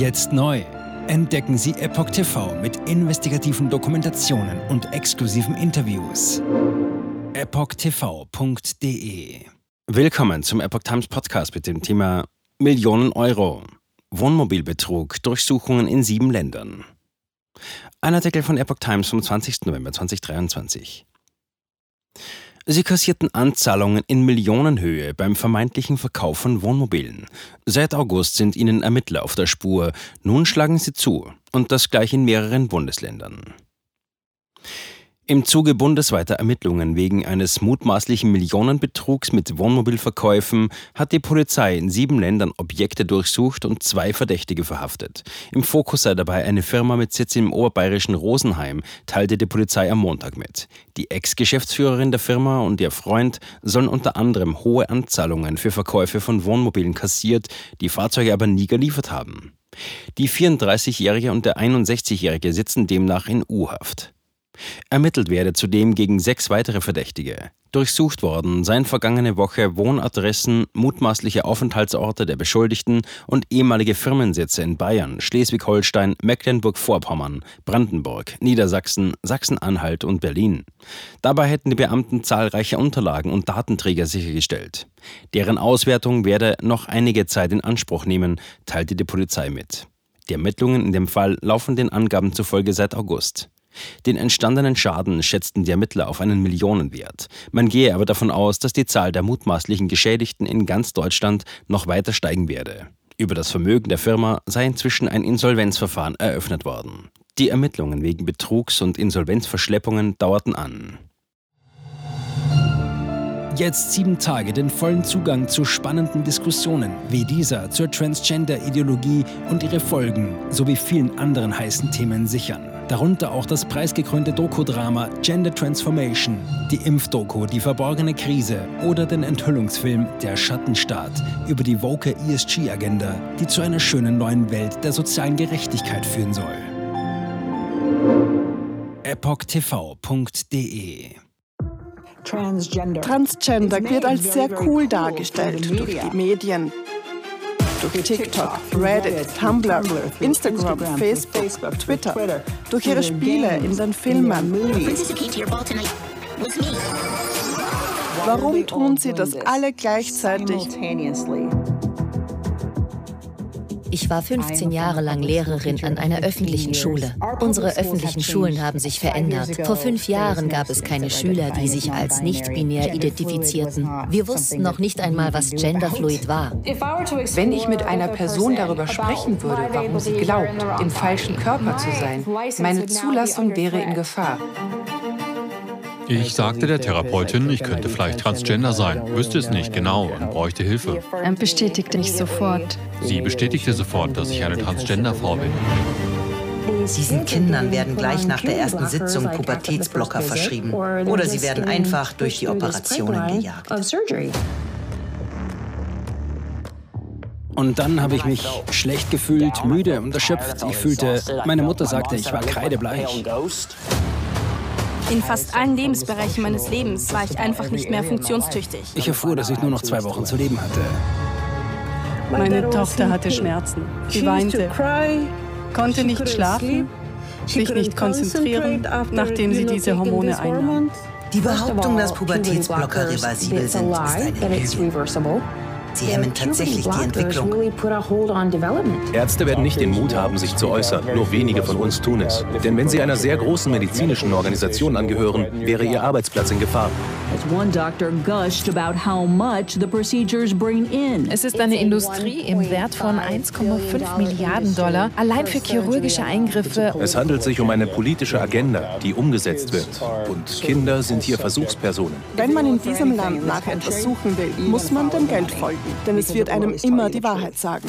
Jetzt neu. Entdecken Sie Epoch TV mit investigativen Dokumentationen und exklusiven Interviews. EpochTV.de Willkommen zum Epoch Times Podcast mit dem Thema Millionen Euro. Wohnmobilbetrug, Durchsuchungen in sieben Ländern. Ein Artikel von Epoch Times vom 20. November 2023. Sie kassierten Anzahlungen in Millionenhöhe beim vermeintlichen Verkauf von Wohnmobilen. Seit August sind ihnen Ermittler auf der Spur. Nun schlagen sie zu. Und das gleich in mehreren Bundesländern. Im Zuge bundesweiter Ermittlungen wegen eines mutmaßlichen Millionenbetrugs mit Wohnmobilverkäufen hat die Polizei in sieben Ländern Objekte durchsucht und zwei Verdächtige verhaftet. Im Fokus sei dabei eine Firma mit Sitz im oberbayerischen Rosenheim, teilte die Polizei am Montag mit. Die Ex-Geschäftsführerin der Firma und ihr Freund sollen unter anderem hohe Anzahlungen für Verkäufe von Wohnmobilen kassiert, die Fahrzeuge aber nie geliefert haben. Die 34-Jährige und der 61-Jährige sitzen demnach in U-Haft. Ermittelt werde zudem gegen sechs weitere Verdächtige. Durchsucht worden seien vergangene Woche Wohnadressen, mutmaßliche Aufenthaltsorte der Beschuldigten und ehemalige Firmensitze in Bayern, Schleswig-Holstein, Mecklenburg-Vorpommern, Brandenburg, Niedersachsen, Sachsen-Anhalt und Berlin. Dabei hätten die Beamten zahlreiche Unterlagen und Datenträger sichergestellt. Deren Auswertung werde noch einige Zeit in Anspruch nehmen, teilte die Polizei mit. Die Ermittlungen in dem Fall laufen den Angaben zufolge seit August. Den entstandenen Schaden schätzten die Ermittler auf einen Millionenwert. Man gehe aber davon aus, dass die Zahl der mutmaßlichen Geschädigten in ganz Deutschland noch weiter steigen werde. Über das Vermögen der Firma sei inzwischen ein Insolvenzverfahren eröffnet worden. Die Ermittlungen wegen Betrugs- und Insolvenzverschleppungen dauerten an. Jetzt sieben Tage den vollen Zugang zu spannenden Diskussionen wie dieser zur Transgender-Ideologie und ihre Folgen sowie vielen anderen heißen Themen sichern. Darunter auch das preisgekrönte Doku-Drama Gender Transformation, die Impfdoku Die verborgene Krise oder den Enthüllungsfilm Der Schattenstaat über die woke ESG-Agenda, die zu einer schönen neuen Welt der sozialen Gerechtigkeit führen soll. EpochTV.de Transgender wird als sehr cool dargestellt durch die Medien, durch TikTok, Reddit, Tumblr, Instagram, Facebook, Twitter, durch ihre Spiele in den Filmen. Warum tun sie das alle gleichzeitig? Ich war 15 Jahre lang Lehrerin an einer öffentlichen Schule. Unsere öffentlichen Schulen haben sich verändert. Vor fünf Jahren gab es keine Schüler, die sich als nicht-binär identifizierten. Wir wussten noch nicht einmal, was Genderfluid war. Wenn ich mit einer Person darüber sprechen würde, warum sie glaubt, im falschen Körper zu sein, meine Zulassung wäre in Gefahr. Ich sagte der Therapeutin, ich könnte vielleicht transgender sein, wüsste es nicht genau und bräuchte Hilfe. Er bestätigte mich sofort. Sie bestätigte sofort, dass ich eine Transgenderfrau bin. Diesen Kindern werden gleich nach der ersten Sitzung Pubertätsblocker verschrieben oder sie werden einfach durch die Operationen gejagt. Und dann habe ich mich schlecht gefühlt, müde und erschöpft. Ich fühlte, meine Mutter sagte, ich war kreidebleich. In fast allen Lebensbereichen meines Lebens war ich einfach nicht mehr funktionstüchtig. Ich erfuhr, dass ich nur noch zwei Wochen zu leben hatte. Meine Tochter hatte Schmerzen. Sie weinte, konnte nicht schlafen, sich nicht konzentrieren, nachdem sie diese Hormone einnahm. Die Behauptung, dass Pubertätsblocker reversibel sind, ist eine Illusion. Sie hemmen tatsächlich die Entwicklung. Ärzte werden nicht den Mut haben, sich zu äußern. Nur wenige von uns tun es. Denn wenn sie einer sehr großen medizinischen Organisation angehören, wäre ihr Arbeitsplatz in Gefahr. Es ist eine Industrie im Wert von 1,5 Milliarden Dollar allein für chirurgische Eingriffe. Es handelt sich um eine politische Agenda, die umgesetzt wird. Und Kinder sind hier Versuchspersonen. Wenn man in diesem Land nach etwas suchen will, muss man dem Geld folgen denn es wird einem immer die Wahrheit sagen.